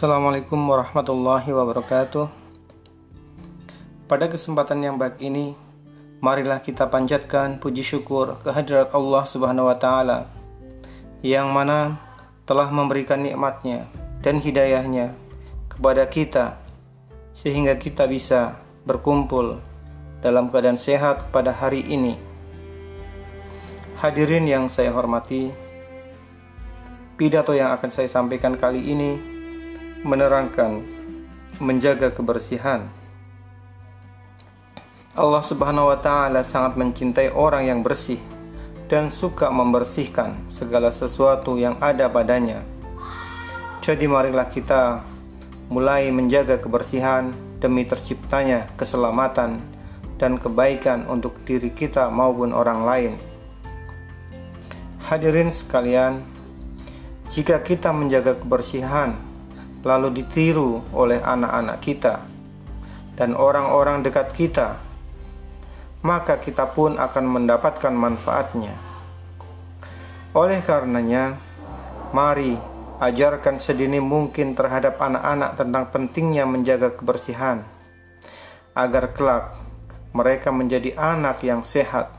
Assalamualaikum warahmatullahi wabarakatuh. Pada kesempatan yang baik ini, marilah kita panjatkan puji syukur kehadirat Allah Subhanahu wa taala yang mana telah memberikan nikmatnya dan hidayahnya kepada kita sehingga kita bisa berkumpul dalam keadaan sehat pada hari ini. Hadirin yang saya hormati, pidato yang akan saya sampaikan kali ini menerangkan menjaga kebersihan. Allah Subhanahu wa taala sangat mencintai orang yang bersih dan suka membersihkan segala sesuatu yang ada padanya. Jadi marilah kita mulai menjaga kebersihan demi terciptanya keselamatan dan kebaikan untuk diri kita maupun orang lain. Hadirin sekalian, jika kita menjaga kebersihan, lalu ditiru oleh anak-anak kita dan orang-orang dekat kita, maka kita pun akan mendapatkan manfaatnya. Oleh karenanya, mari ajarkan sedini mungkin terhadap anak-anak tentang pentingnya menjaga kebersihan, agar kelak mereka menjadi anak yang sehat,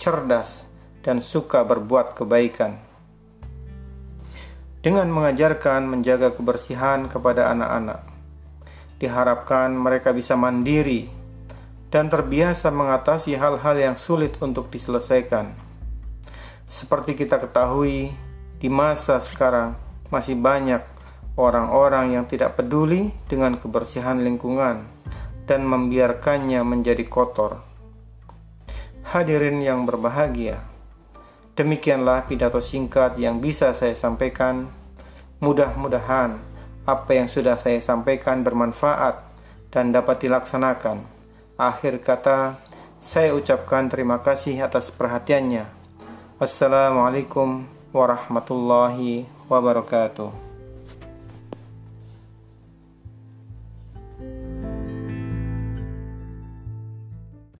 cerdas, dan suka berbuat kebaikan dengan mengajarkan menjaga kebersihan kepada anak-anak. Diharapkan mereka bisa mandiri dan terbiasa mengatasi hal-hal yang sulit untuk diselesaikan. Seperti kita ketahui, di masa sekarang masih banyak orang-orang yang tidak peduli dengan kebersihan lingkungan dan membiarkannya menjadi kotor. Hadirin yang berbahagia, Demikianlah pidato singkat yang bisa saya sampaikan. Mudah-mudahan apa yang sudah saya sampaikan bermanfaat dan dapat dilaksanakan. Akhir kata, saya ucapkan terima kasih atas perhatiannya. Wassalamualaikum warahmatullahi wabarakatuh.